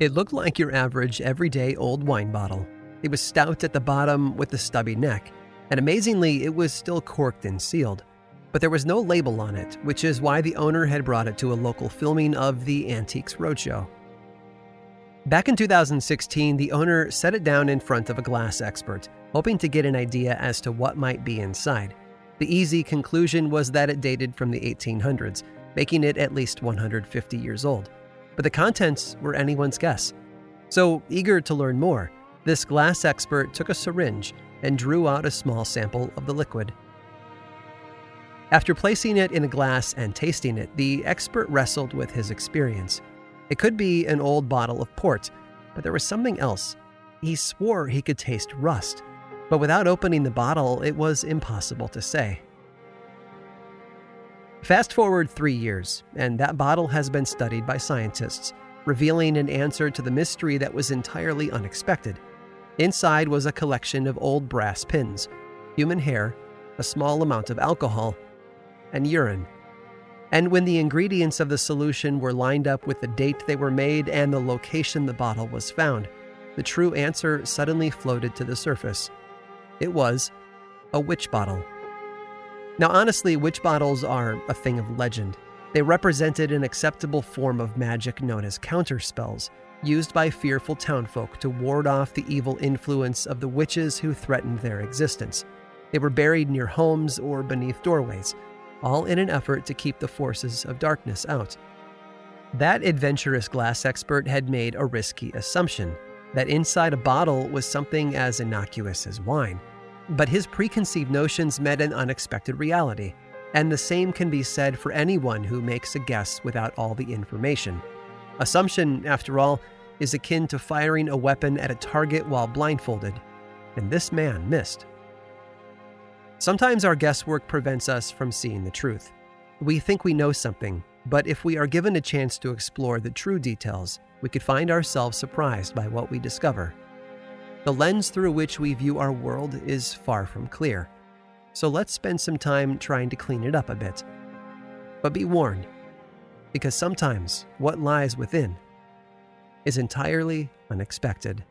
It looked like your average everyday old wine bottle. It was stout at the bottom with a stubby neck, and amazingly, it was still corked and sealed. But there was no label on it, which is why the owner had brought it to a local filming of the Antiques Roadshow. Back in 2016, the owner set it down in front of a glass expert, hoping to get an idea as to what might be inside. The easy conclusion was that it dated from the 1800s, making it at least 150 years old. But the contents were anyone's guess. So, eager to learn more, this glass expert took a syringe and drew out a small sample of the liquid. After placing it in a glass and tasting it, the expert wrestled with his experience. It could be an old bottle of port, but there was something else. He swore he could taste rust, but without opening the bottle, it was impossible to say. Fast forward three years, and that bottle has been studied by scientists, revealing an answer to the mystery that was entirely unexpected. Inside was a collection of old brass pins, human hair, a small amount of alcohol, and urine. And when the ingredients of the solution were lined up with the date they were made and the location the bottle was found, the true answer suddenly floated to the surface. It was a witch bottle. Now, honestly, witch bottles are a thing of legend. They represented an acceptable form of magic known as counterspells, used by fearful townfolk to ward off the evil influence of the witches who threatened their existence. They were buried near homes or beneath doorways, all in an effort to keep the forces of darkness out. That adventurous glass expert had made a risky assumption that inside a bottle was something as innocuous as wine. But his preconceived notions met an unexpected reality, and the same can be said for anyone who makes a guess without all the information. Assumption, after all, is akin to firing a weapon at a target while blindfolded, and this man missed. Sometimes our guesswork prevents us from seeing the truth. We think we know something, but if we are given a chance to explore the true details, we could find ourselves surprised by what we discover. The lens through which we view our world is far from clear, so let's spend some time trying to clean it up a bit. But be warned, because sometimes what lies within is entirely unexpected.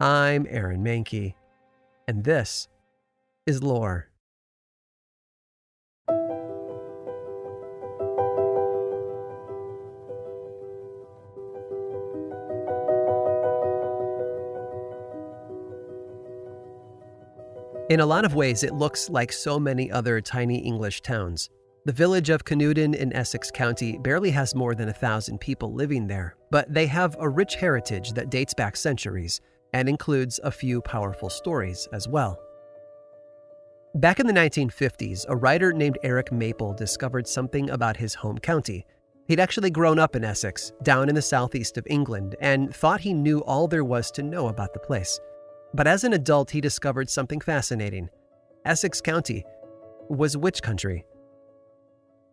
I'm Aaron Mahnke, and this is lore. In a lot of ways, it looks like so many other tiny English towns. The village of Canewdon in Essex County barely has more than a thousand people living there, but they have a rich heritage that dates back centuries and includes a few powerful stories as well. Back in the 1950s, a writer named Eric Maple discovered something about his home county. He'd actually grown up in Essex, down in the southeast of England, and thought he knew all there was to know about the place. But as an adult, he discovered something fascinating. Essex County was witch country.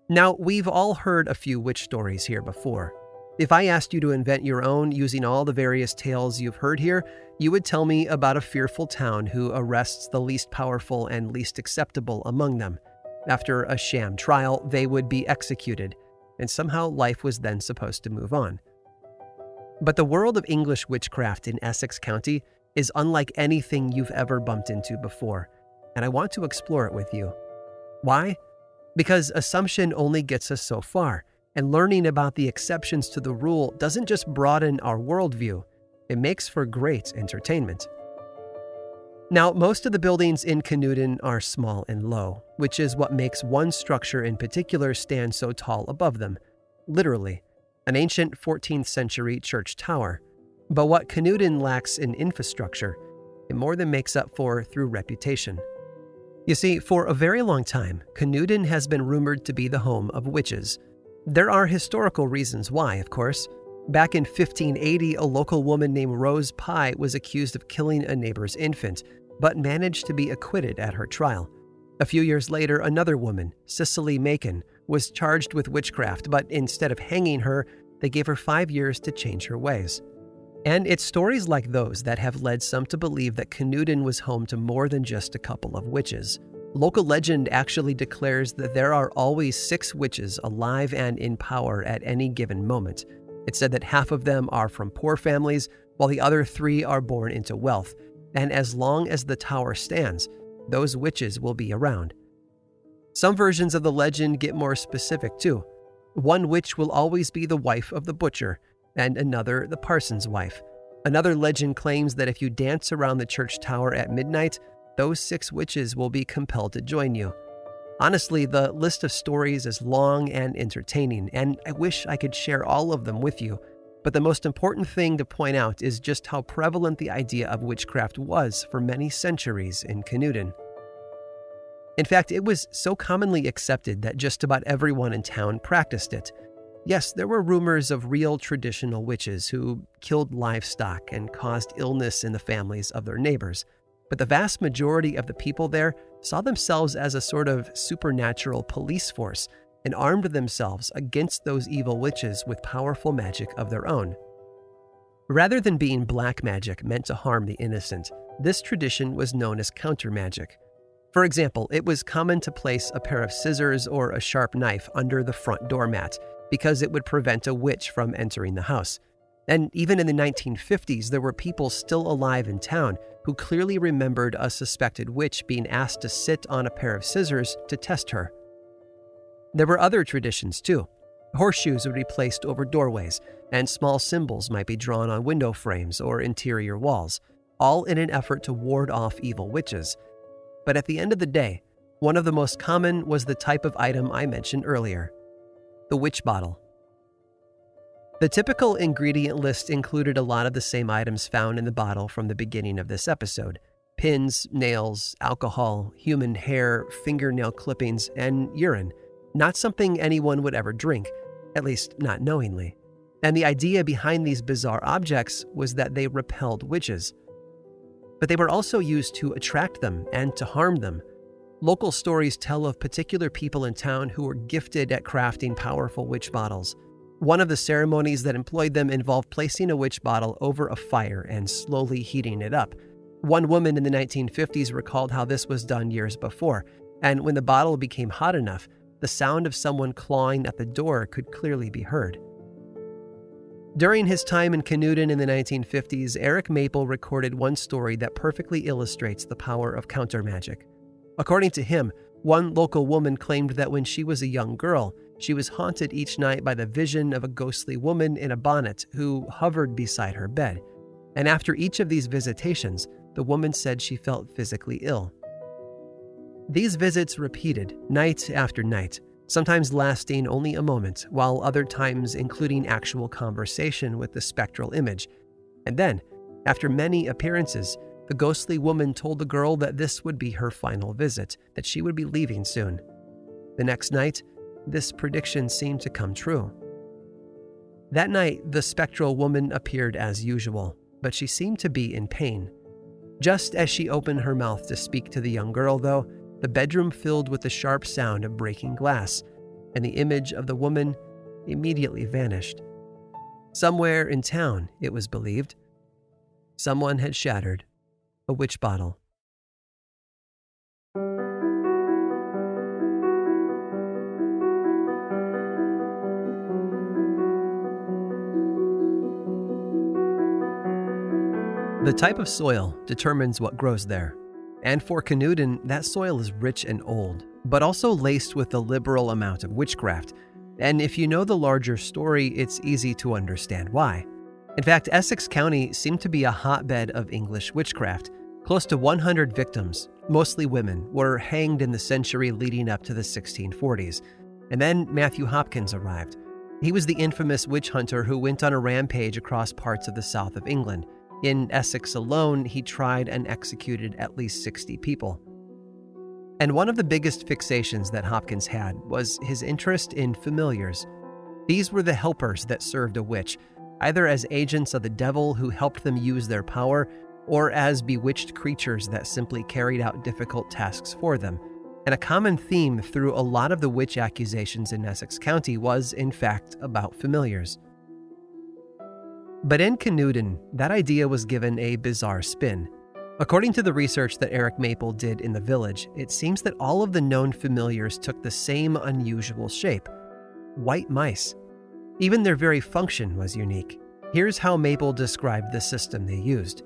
Now, we've all heard a few witch stories here before. If I asked you to invent your own using all the various tales you've heard here, you would tell me about a fearful town who arrests the least powerful and least acceptable among them. After a sham trial, they would be executed, and somehow life was then supposed to move on. But the world of English witchcraft in Essex County is unlike anything you've ever bumped into before, and I want to explore it with you. Why? Because assumption only gets us so far and learning about the exceptions to the rule doesn't just broaden our worldview, it makes for great entertainment. Now, most of the buildings in Canewdon are small and low, which is what makes one structure in particular stand so tall above them literally, an ancient 14th century church tower. But what Canewdon lacks in infrastructure, it more than makes up for through reputation. You see, for a very long time, Canewdon has been rumored to be the home of witches there are historical reasons why, of course. Back in 1580, a local woman named Rose Pye was accused of killing a neighbor's infant, but managed to be acquitted at her trial. A few years later, another woman, Cicely Macon, was charged with witchcraft, but instead of hanging her, they gave her five years to change her ways. And it's stories like those that have led some to believe that Canewdon was home to more than just a couple of witches. Local legend actually declares that there are always six witches alive and in power at any given moment. It said that half of them are from poor families, while the other three are born into wealth. And as long as the tower stands, those witches will be around. Some versions of the legend get more specific too. One witch will always be the wife of the butcher, and another the parson's wife. Another legend claims that if you dance around the church tower at midnight, those six witches will be compelled to join you. Honestly, the list of stories is long and entertaining, and I wish I could share all of them with you. But the most important thing to point out is just how prevalent the idea of witchcraft was for many centuries in Canewdon. In fact, it was so commonly accepted that just about everyone in town practiced it. Yes, there were rumors of real traditional witches who killed livestock and caused illness in the families of their neighbors, but the vast majority of the people there saw themselves as a sort of supernatural police force and armed themselves against those evil witches with powerful magic of their own. Rather than being black magic meant to harm the innocent, this tradition was known as counter magic. For example, it was common to place a pair of scissors or a sharp knife under the front doormat because it would prevent a witch from entering the house. And even in the 1950s, there were people still alive in town who clearly remembered a suspected witch being asked to sit on a pair of scissors to test her. There were other traditions too. Horseshoes would be placed over doorways, and small symbols might be drawn on window frames or interior walls, all in an effort to ward off evil witches. But at the end of the day, one of the most common was the type of item I mentioned earlier the witch bottle. The typical ingredient list included a lot of the same items found in the bottle from the beginning of this episode pins, nails, alcohol, human hair, fingernail clippings, and urine. Not something anyone would ever drink, at least not knowingly. And the idea behind these bizarre objects was that they repelled witches. But they were also used to attract them and to harm them. Local stories tell of particular people in town who were gifted at crafting powerful witch bottles. One of the ceremonies that employed them involved placing a witch bottle over a fire and slowly heating it up. One woman in the 1950s recalled how this was done years before, and when the bottle became hot enough, the sound of someone clawing at the door could clearly be heard. During his time in Canewdon in the 1950s, Eric Maple recorded one story that perfectly illustrates the power of counter magic. According to him, one local woman claimed that when she was a young girl, she was haunted each night by the vision of a ghostly woman in a bonnet who hovered beside her bed. And after each of these visitations, the woman said she felt physically ill. These visits repeated night after night, sometimes lasting only a moment, while other times including actual conversation with the spectral image. And then, after many appearances, the ghostly woman told the girl that this would be her final visit, that she would be leaving soon. The next night, this prediction seemed to come true. That night, the spectral woman appeared as usual, but she seemed to be in pain. Just as she opened her mouth to speak to the young girl, though, the bedroom filled with the sharp sound of breaking glass, and the image of the woman immediately vanished. Somewhere in town, it was believed, someone had shattered a witch bottle. The type of soil determines what grows there. And for Canewdon, that soil is rich and old, but also laced with a liberal amount of witchcraft. And if you know the larger story, it's easy to understand why. In fact, Essex County seemed to be a hotbed of English witchcraft. Close to 100 victims, mostly women, were hanged in the century leading up to the 1640s. And then Matthew Hopkins arrived. He was the infamous witch hunter who went on a rampage across parts of the south of England. In Essex alone, he tried and executed at least 60 people. And one of the biggest fixations that Hopkins had was his interest in familiars. These were the helpers that served a witch, either as agents of the devil who helped them use their power, or as bewitched creatures that simply carried out difficult tasks for them. And a common theme through a lot of the witch accusations in Essex County was, in fact, about familiars. But in Canewdon, that idea was given a bizarre spin. According to the research that Eric Maple did in the village, it seems that all of the known familiars took the same unusual shape white mice. Even their very function was unique. Here's how Maple described the system they used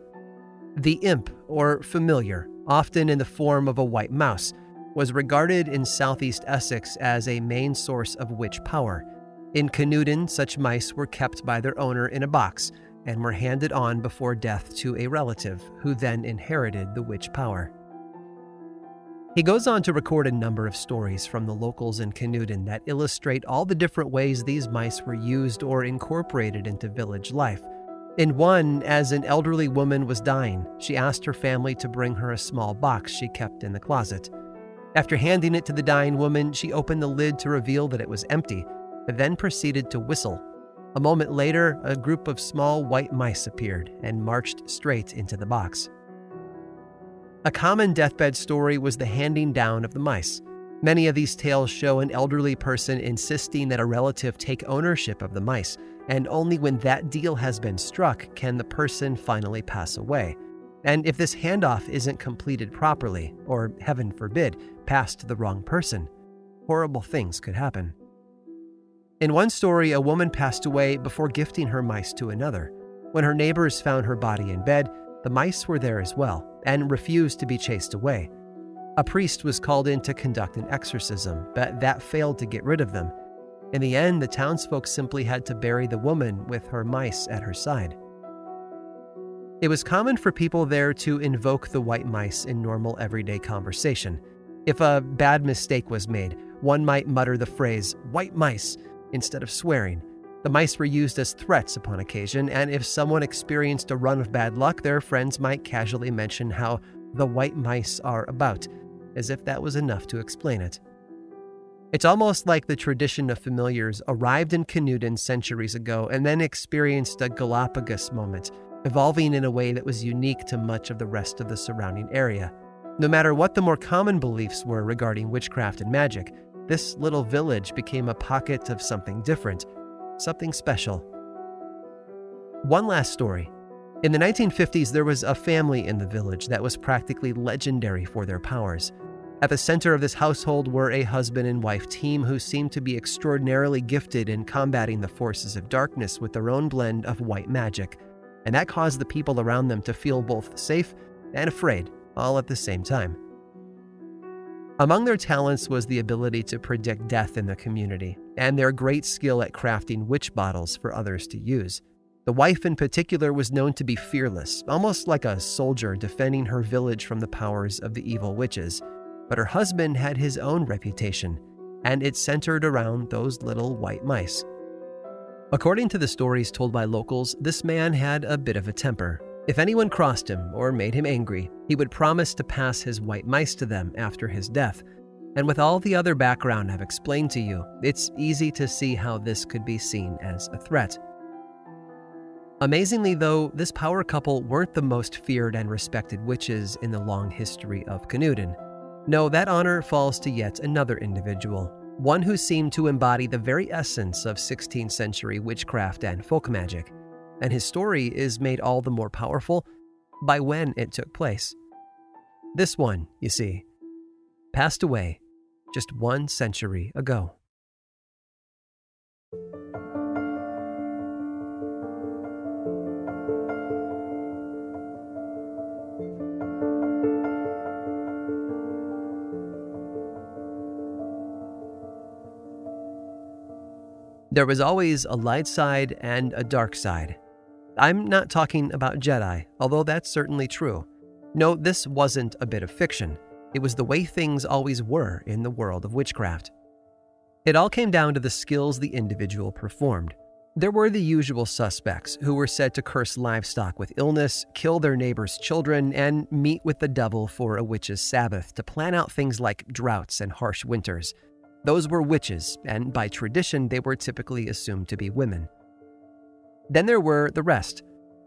The imp, or familiar, often in the form of a white mouse, was regarded in southeast Essex as a main source of witch power. In Canewdon, such mice were kept by their owner in a box and were handed on before death to a relative, who then inherited the witch power. He goes on to record a number of stories from the locals in Canewdon that illustrate all the different ways these mice were used or incorporated into village life. In one, as an elderly woman was dying, she asked her family to bring her a small box she kept in the closet. After handing it to the dying woman, she opened the lid to reveal that it was empty, but then proceeded to whistle. A moment later, a group of small white mice appeared and marched straight into the box. A common deathbed story was the handing down of the mice. Many of these tales show an elderly person insisting that a relative take ownership of the mice, and only when that deal has been struck can the person finally pass away. And if this handoff isn't completed properly, or heaven forbid, passed to the wrong person, horrible things could happen. In one story, a woman passed away before gifting her mice to another. When her neighbors found her body in bed, the mice were there as well and refused to be chased away. A priest was called in to conduct an exorcism, but that failed to get rid of them. In the end, the townsfolk simply had to bury the woman with her mice at her side. It was common for people there to invoke the white mice in normal everyday conversation. If a bad mistake was made, one might mutter the phrase, white mice, instead of swearing, the mice were used as threats upon occasion, and if someone experienced a run of bad luck, their friends might casually mention how the white mice are about, as if that was enough to explain it. It's almost like the tradition of familiars arrived in Canewdon centuries ago and then experienced a Galapagos moment, evolving in a way that was unique to much of the rest of the surrounding area. No matter what the more common beliefs were regarding witchcraft and magic, this little village became a pocket of something different something special. One last story. In the 1950s, there was a family in the village that was practically legendary for their powers. At the center of this household were a husband and wife team who seemed to be extraordinarily gifted in combating the forces of darkness with their own blend of white magic, and that caused the people around them to feel both safe and afraid all at the same time. Among their talents was the ability to predict death in the community, and their great skill at crafting witch bottles for others to use. The wife, in particular, was known to be fearless, almost like a soldier defending her village from the powers of the evil witches. But her husband had his own reputation, and it centered around those little white mice. According to the stories told by locals, this man had a bit of a temper, if anyone crossed him or made him angry, he would promise to pass his white mice to them after his death. And with all the other background I've explained to you, it's easy to see how this could be seen as a threat. Amazingly, though, this power couple weren't the most feared and respected witches in the long history of Canewdon. No, that honor falls to yet another individual, one who seemed to embody the very essence of 16th century witchcraft and folk magic and his story is made all the more powerful by when it took place. This one, you see, passed away just one century ago. There was always a light side and a dark side I'm not talking about Jedi, although that's certainly true. No, this wasn't a bit of fiction. It was the way things always were in the world of witchcraft. It all came down to the skills the individual performed. There were the usual suspects who were said to curse livestock with illness, kill their neighbors' children, and meet with the devil for a witch's Sabbath to plan out things like droughts and harsh winters. Those were witches, and by tradition, they were typically assumed to be women. Then there were the rest.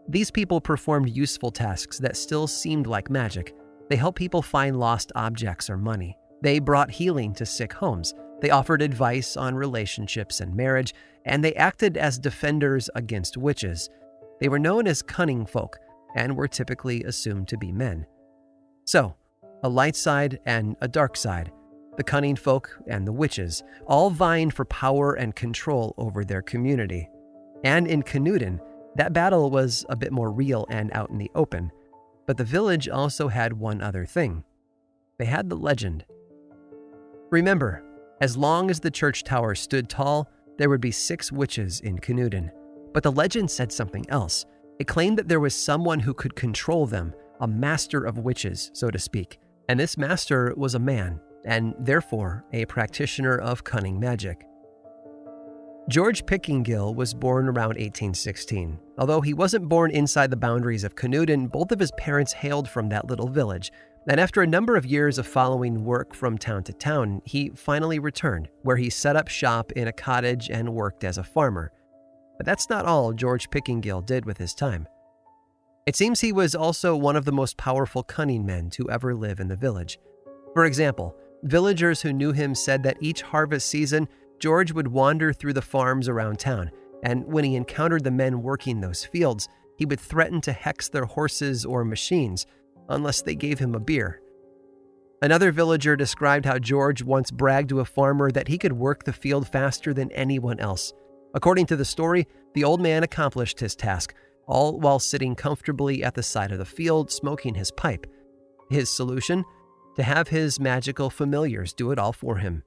These people performed useful tasks that still seemed like magic. They helped people find lost objects or money. They brought healing to sick homes. They offered advice on relationships and marriage, and they acted as defenders against witches. They were known as cunning folk and were typically assumed to be men. So, a light side and a dark side. the cunning folk, and the witches, all vying for power and control over their community. And in Canewdon, that battle was a bit more real and out in the open. But the village also had one other thing they had the legend. Remember, as long as the church tower stood tall, there would be six witches in Canewdon. But the legend said something else. It claimed that there was someone who could control them, a master of witches, so to speak. And this master was a man, and therefore a practitioner of cunning magic. George Pickingill was born around 1816. Although he wasn't born inside the boundaries of Canewdon, both of his parents hailed from that little village. And after a number of years of following work from town to town, he finally returned, where he set up shop in a cottage and worked as a farmer. But that's not all George Pickingill did with his time. It seems he was also one of the most powerful cunning men to ever live in the village. For example, villagers who knew him said that each harvest season, George would wander through the farms around town, and when he encountered the men working those fields, he would threaten to hex their horses or machines unless they gave him a beer. Another villager described how George once bragged to a farmer that he could work the field faster than anyone else. According to the story, the old man accomplished his task, all while sitting comfortably at the side of the field smoking his pipe. His solution? To have his magical familiars do it all for him.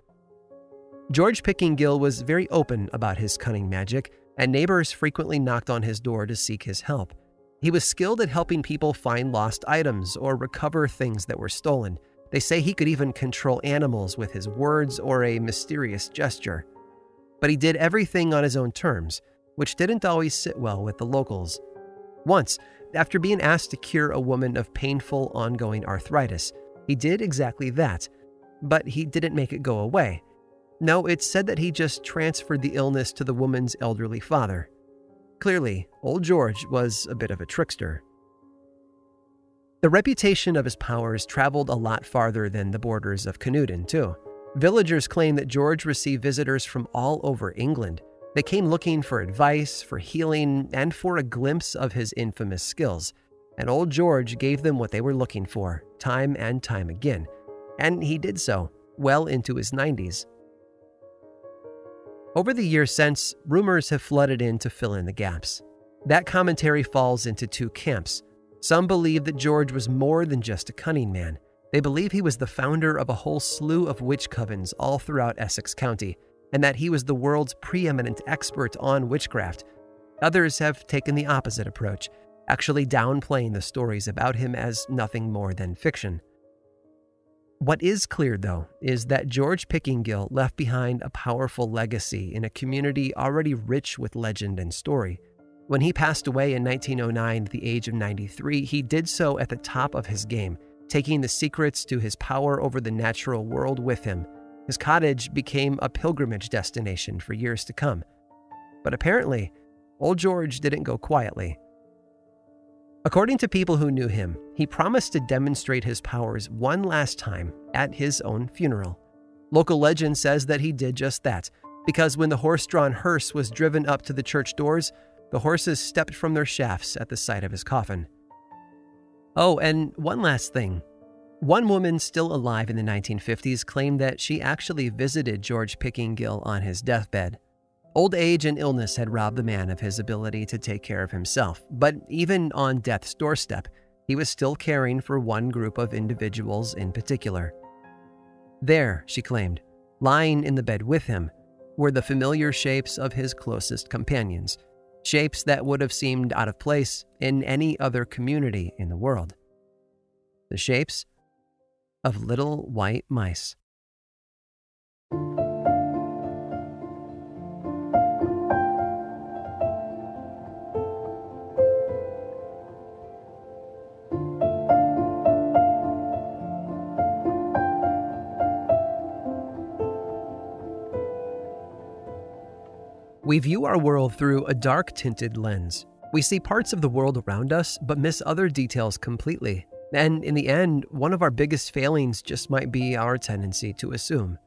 George Pickingill was very open about his cunning magic, and neighbors frequently knocked on his door to seek his help. He was skilled at helping people find lost items or recover things that were stolen. They say he could even control animals with his words or a mysterious gesture. But he did everything on his own terms, which didn't always sit well with the locals. Once, after being asked to cure a woman of painful, ongoing arthritis, he did exactly that, but he didn't make it go away. No, it's said that he just transferred the illness to the woman's elderly father. Clearly, old George was a bit of a trickster. The reputation of his powers traveled a lot farther than the borders of Canewdon, too. Villagers claim that George received visitors from all over England. They came looking for advice, for healing, and for a glimpse of his infamous skills. And old George gave them what they were looking for, time and time again. And he did so, well into his 90s. Over the years since, rumors have flooded in to fill in the gaps. That commentary falls into two camps. Some believe that George was more than just a cunning man. They believe he was the founder of a whole slew of witch covens all throughout Essex County, and that he was the world's preeminent expert on witchcraft. Others have taken the opposite approach, actually downplaying the stories about him as nothing more than fiction. What is clear, though, is that George Pickingill left behind a powerful legacy in a community already rich with legend and story. When he passed away in 1909 at the age of 93, he did so at the top of his game, taking the secrets to his power over the natural world with him. His cottage became a pilgrimage destination for years to come. But apparently, old George didn't go quietly. According to people who knew him, he promised to demonstrate his powers one last time at his own funeral. Local legend says that he did just that, because when the horse drawn hearse was driven up to the church doors, the horses stepped from their shafts at the sight of his coffin. Oh, and one last thing. One woman still alive in the 1950s claimed that she actually visited George Pickingill on his deathbed. Old age and illness had robbed the man of his ability to take care of himself, but even on death's doorstep, he was still caring for one group of individuals in particular. There, she claimed, lying in the bed with him, were the familiar shapes of his closest companions shapes that would have seemed out of place in any other community in the world. The shapes of little white mice. We view our world through a dark tinted lens. We see parts of the world around us, but miss other details completely. And in the end, one of our biggest failings just might be our tendency to assume.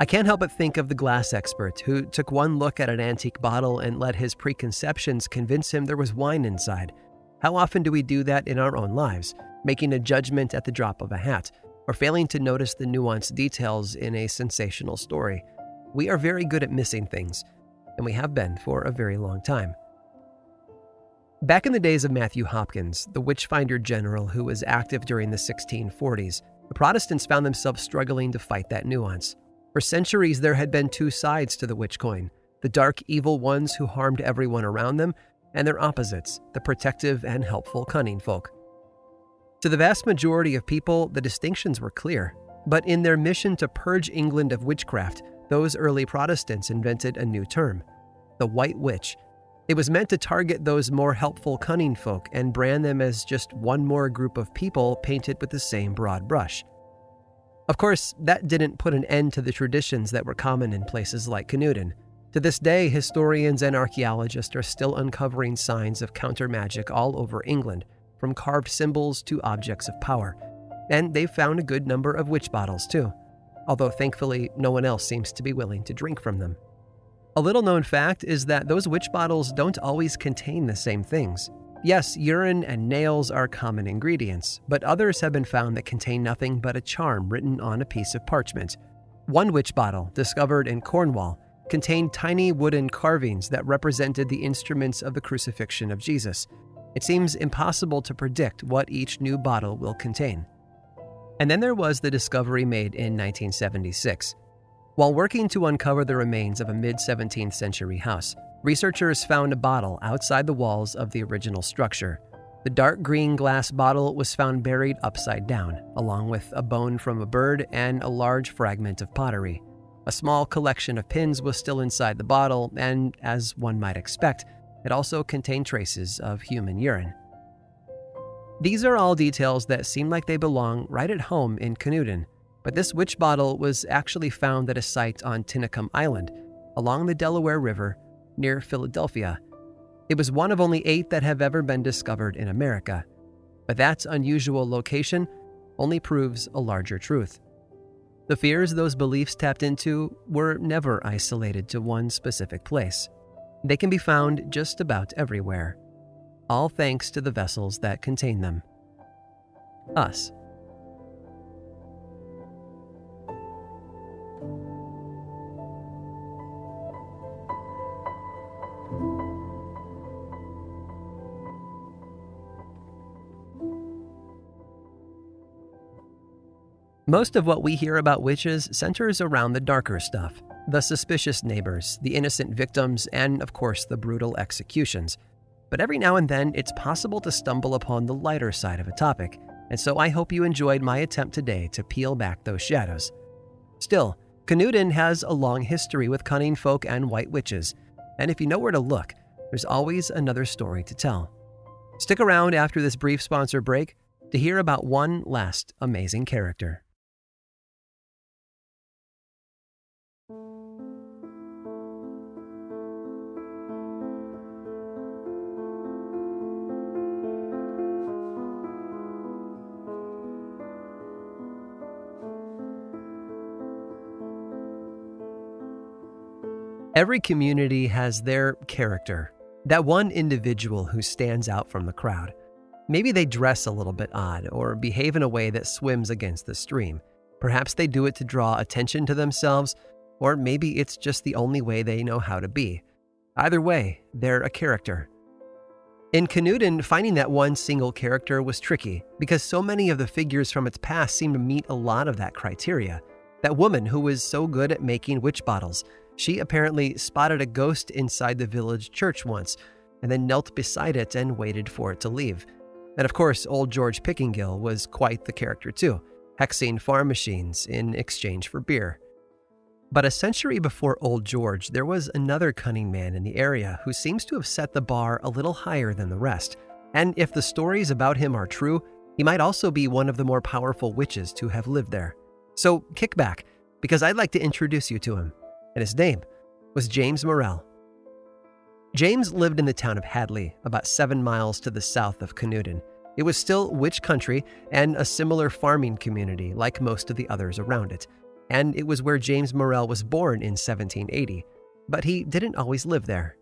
I can't help but think of the glass expert who took one look at an antique bottle and let his preconceptions convince him there was wine inside. How often do we do that in our own lives, making a judgment at the drop of a hat? or failing to notice the nuanced details in a sensational story. We are very good at missing things, and we have been for a very long time. Back in the days of Matthew Hopkins, the witchfinder general who was active during the 1640s, the Protestants found themselves struggling to fight that nuance. For centuries, there had been two sides to the witch coin the dark, evil ones who harmed everyone around them, and their opposites, the protective and helpful cunning folk. To the vast majority of people, the distinctions were clear. But in their mission to purge England of witchcraft, those early Protestants invented a new term the White Witch it was meant to target those more helpful cunning folk and brand them as just one more group of people painted with the same broad brush. Of course, that didn't put an end to the traditions that were common in places like Canewdon. To this day, historians and archaeologists are still uncovering signs of counter magic all over England, from carved symbols to objects of power. And they've found a good number of witch bottles, too, although thankfully no one else seems to be willing to drink from them. A little known fact is that those witch bottles don't always contain the same things. Yes, urine and nails are common ingredients, but others have been found that contain nothing but a charm written on a piece of parchment. One witch bottle, discovered in Cornwall, contained tiny wooden carvings that represented the instruments of the crucifixion of Jesus. It seems impossible to predict what each new bottle will contain. And then there was the discovery made in 1976. While working to uncover the remains of a mid 17th century house, researchers found a bottle outside the walls of the original structure. The dark green glass bottle was found buried upside down, along with a bone from a bird and a large fragment of pottery. A small collection of pins was still inside the bottle, and as one might expect, it also contained traces of human urine. These are all details that seem like they belong right at home in Canewdon, but this witch bottle was actually found at a site on Tinicum Island, along the Delaware River, near Philadelphia. It was one of only eight that have ever been discovered in America. But that unusual location only proves a larger truth. The fears those beliefs tapped into were never isolated to one specific place. They can be found just about everywhere, all thanks to the vessels that contain them. Us. Most of what we hear about witches centers around the darker stuff the suspicious neighbors, the innocent victims, and of course the brutal executions. But every now and then, it's possible to stumble upon the lighter side of a topic, and so I hope you enjoyed my attempt today to peel back those shadows. Still, Canewdon has a long history with cunning folk and white witches, and if you know where to look, there's always another story to tell. Stick around after this brief sponsor break to hear about one last amazing character. Every community has their character, that one individual who stands out from the crowd. Maybe they dress a little bit odd or behave in a way that swims against the stream. Perhaps they do it to draw attention to themselves, or maybe it's just the only way they know how to be. Either way, they're a character. In Canewdon, finding that one single character was tricky because so many of the figures from its past seem to meet a lot of that criteria. That woman who was so good at making witch bottles, she apparently spotted a ghost inside the village church once, and then knelt beside it and waited for it to leave. And of course, old George Pickingill was quite the character too, hexing farm machines in exchange for beer. But a century before Old George, there was another cunning man in the area who seems to have set the bar a little higher than the rest. And if the stories about him are true, he might also be one of the more powerful witches to have lived there. So kick back, because I'd like to introduce you to him and his name was James Murrell. James lived in the town of Hadleigh, about seven miles to the south of Canewdon. It was still witch country and a similar farming community like most of the others around it. And it was where James Murrell was born in 1780, but he didn't always live there.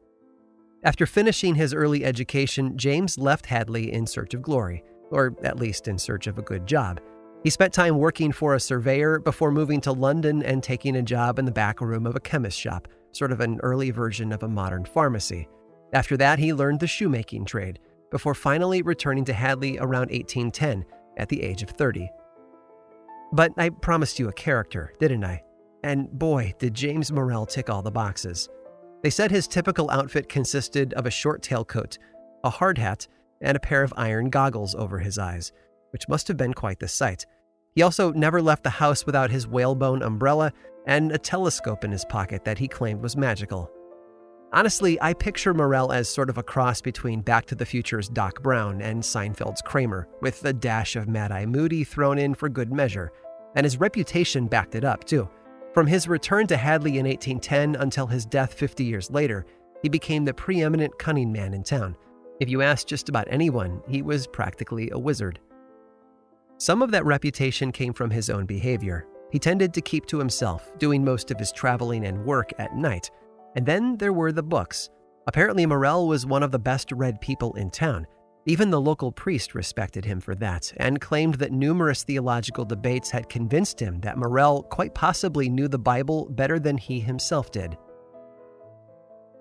After finishing his early education, James left Hadleigh in search of glory, or at least in search of a good job. He spent time working for a surveyor before moving to London and taking a job in the back room of a chemist shop, sort of an early version of a modern pharmacy. After that, he learned the shoemaking trade, before finally returning to Hadleigh around 1810 at the age of 30. But I promised you a character, didn't I? And boy, did James Murrell tick all the boxes. They said his typical outfit consisted of a short tailcoat, a hard hat, and a pair of iron goggles over his eyes, which must have been quite the sight. He also never left the house without his whalebone umbrella and a telescope in his pocket that he claimed was magical. Honestly, I picture Murrell as sort of a cross between Back to the Future's Doc Brown and Seinfeld's Kramer, with a dash of Mad Eye Moody thrown in for good measure. And his reputation backed it up, too. From his return to Hadleigh in 1810 until his death 50 years later, he became the preeminent cunning man in town. If you asked just about anyone, he was practically a wizard. Some of that reputation came from his own behavior. He tended to keep to himself, doing most of his traveling and work at night. And then there were the books. Apparently, Murrell was one of the best read people in town. Even the local priest respected him for that and claimed that numerous theological debates had convinced him that Murrell quite possibly knew the Bible better than he himself did.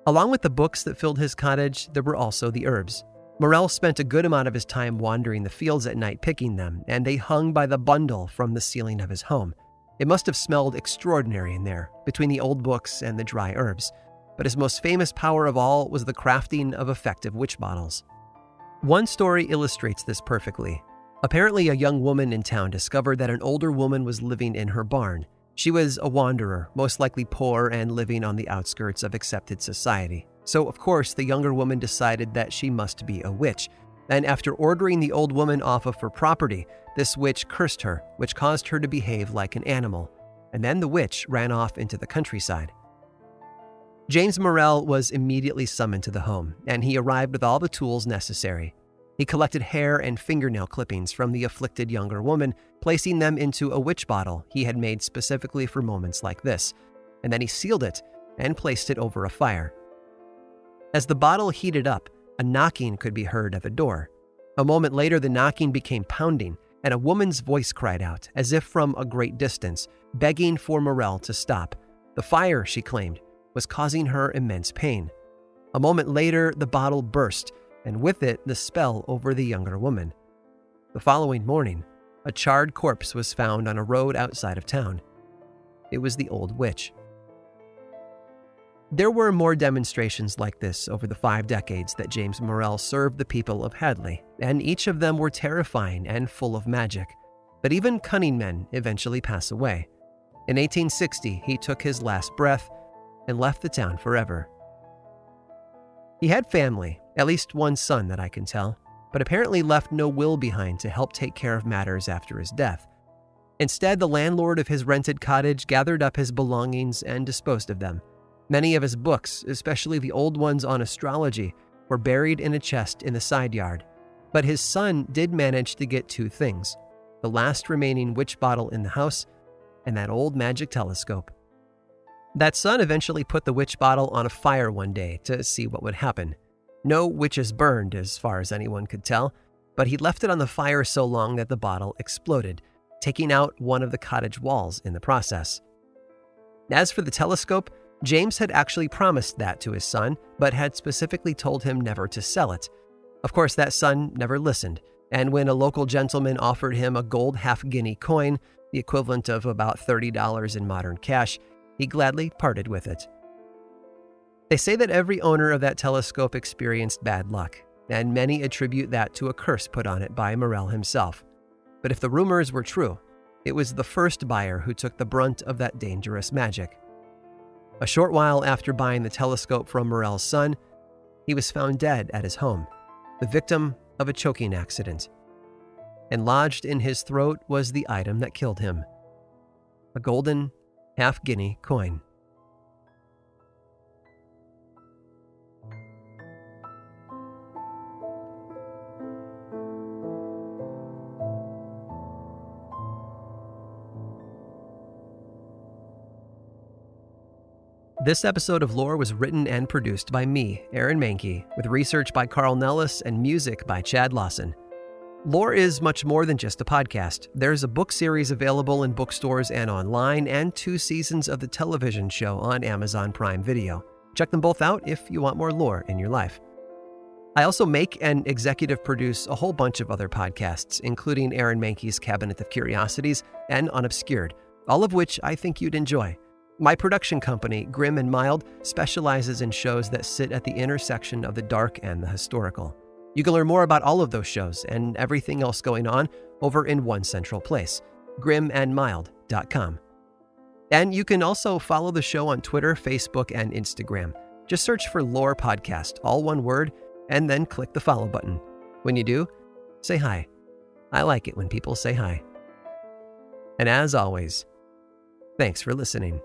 Along with the books that filled his cottage, there were also the herbs. Murrell spent a good amount of his time wandering the fields at night picking them, and they hung by the bundle from the ceiling of his home. It must have smelled extraordinary in there, between the old books and the dry herbs. But his most famous power of all was the crafting of effective witch bottles. One story illustrates this perfectly. Apparently, a young woman in town discovered that an older woman was living in her barn. She was a wanderer, most likely poor and living on the outskirts of accepted society. So, of course, the younger woman decided that she must be a witch. And after ordering the old woman off of her property, this witch cursed her, which caused her to behave like an animal. And then the witch ran off into the countryside. James Murrell was immediately summoned to the home, and he arrived with all the tools necessary. He collected hair and fingernail clippings from the afflicted younger woman, placing them into a witch bottle he had made specifically for moments like this, and then he sealed it and placed it over a fire. As the bottle heated up, a knocking could be heard at the door. A moment later, the knocking became pounding, and a woman's voice cried out, as if from a great distance, begging for Murrell to stop. The fire, she claimed, was causing her immense pain. A moment later, the bottle burst, and with it, the spell over the younger woman. The following morning, a charred corpse was found on a road outside of town. It was the old witch. There were more demonstrations like this over the five decades that James Murrell served the people of Hadleigh, and each of them were terrifying and full of magic. But even cunning men eventually pass away. In 1860, he took his last breath and left the town forever. He had family, at least one son that I can tell, but apparently left no will behind to help take care of matters after his death. Instead, the landlord of his rented cottage gathered up his belongings and disposed of them. Many of his books, especially the old ones on astrology, were buried in a chest in the side yard. But his son did manage to get two things the last remaining witch bottle in the house and that old magic telescope. That son eventually put the witch bottle on a fire one day to see what would happen. No witches burned, as far as anyone could tell, but he left it on the fire so long that the bottle exploded, taking out one of the cottage walls in the process. As for the telescope, James had actually promised that to his son, but had specifically told him never to sell it. Of course, that son never listened, and when a local gentleman offered him a gold half guinea coin, the equivalent of about $30 in modern cash, he gladly parted with it. They say that every owner of that telescope experienced bad luck, and many attribute that to a curse put on it by Murrell himself. But if the rumors were true, it was the first buyer who took the brunt of that dangerous magic. A short while after buying the telescope from Murrell's son, he was found dead at his home, the victim of a choking accident. And lodged in his throat was the item that killed him a golden half guinea coin. This episode of Lore was written and produced by me, Aaron Mahnke, with research by Carl Nellis and music by Chad Lawson. Lore is much more than just a podcast. There's a book series available in bookstores and online, and two seasons of the television show on Amazon Prime Video. Check them both out if you want more lore in your life. I also make and executive produce a whole bunch of other podcasts, including Aaron Mahnke's Cabinet of Curiosities and Unobscured, all of which I think you'd enjoy. My production company, Grim and Mild, specializes in shows that sit at the intersection of the dark and the historical. You can learn more about all of those shows and everything else going on over in one central place, grimandmild.com. And you can also follow the show on Twitter, Facebook, and Instagram. Just search for Lore Podcast, all one word, and then click the follow button. When you do, say hi. I like it when people say hi. And as always, thanks for listening.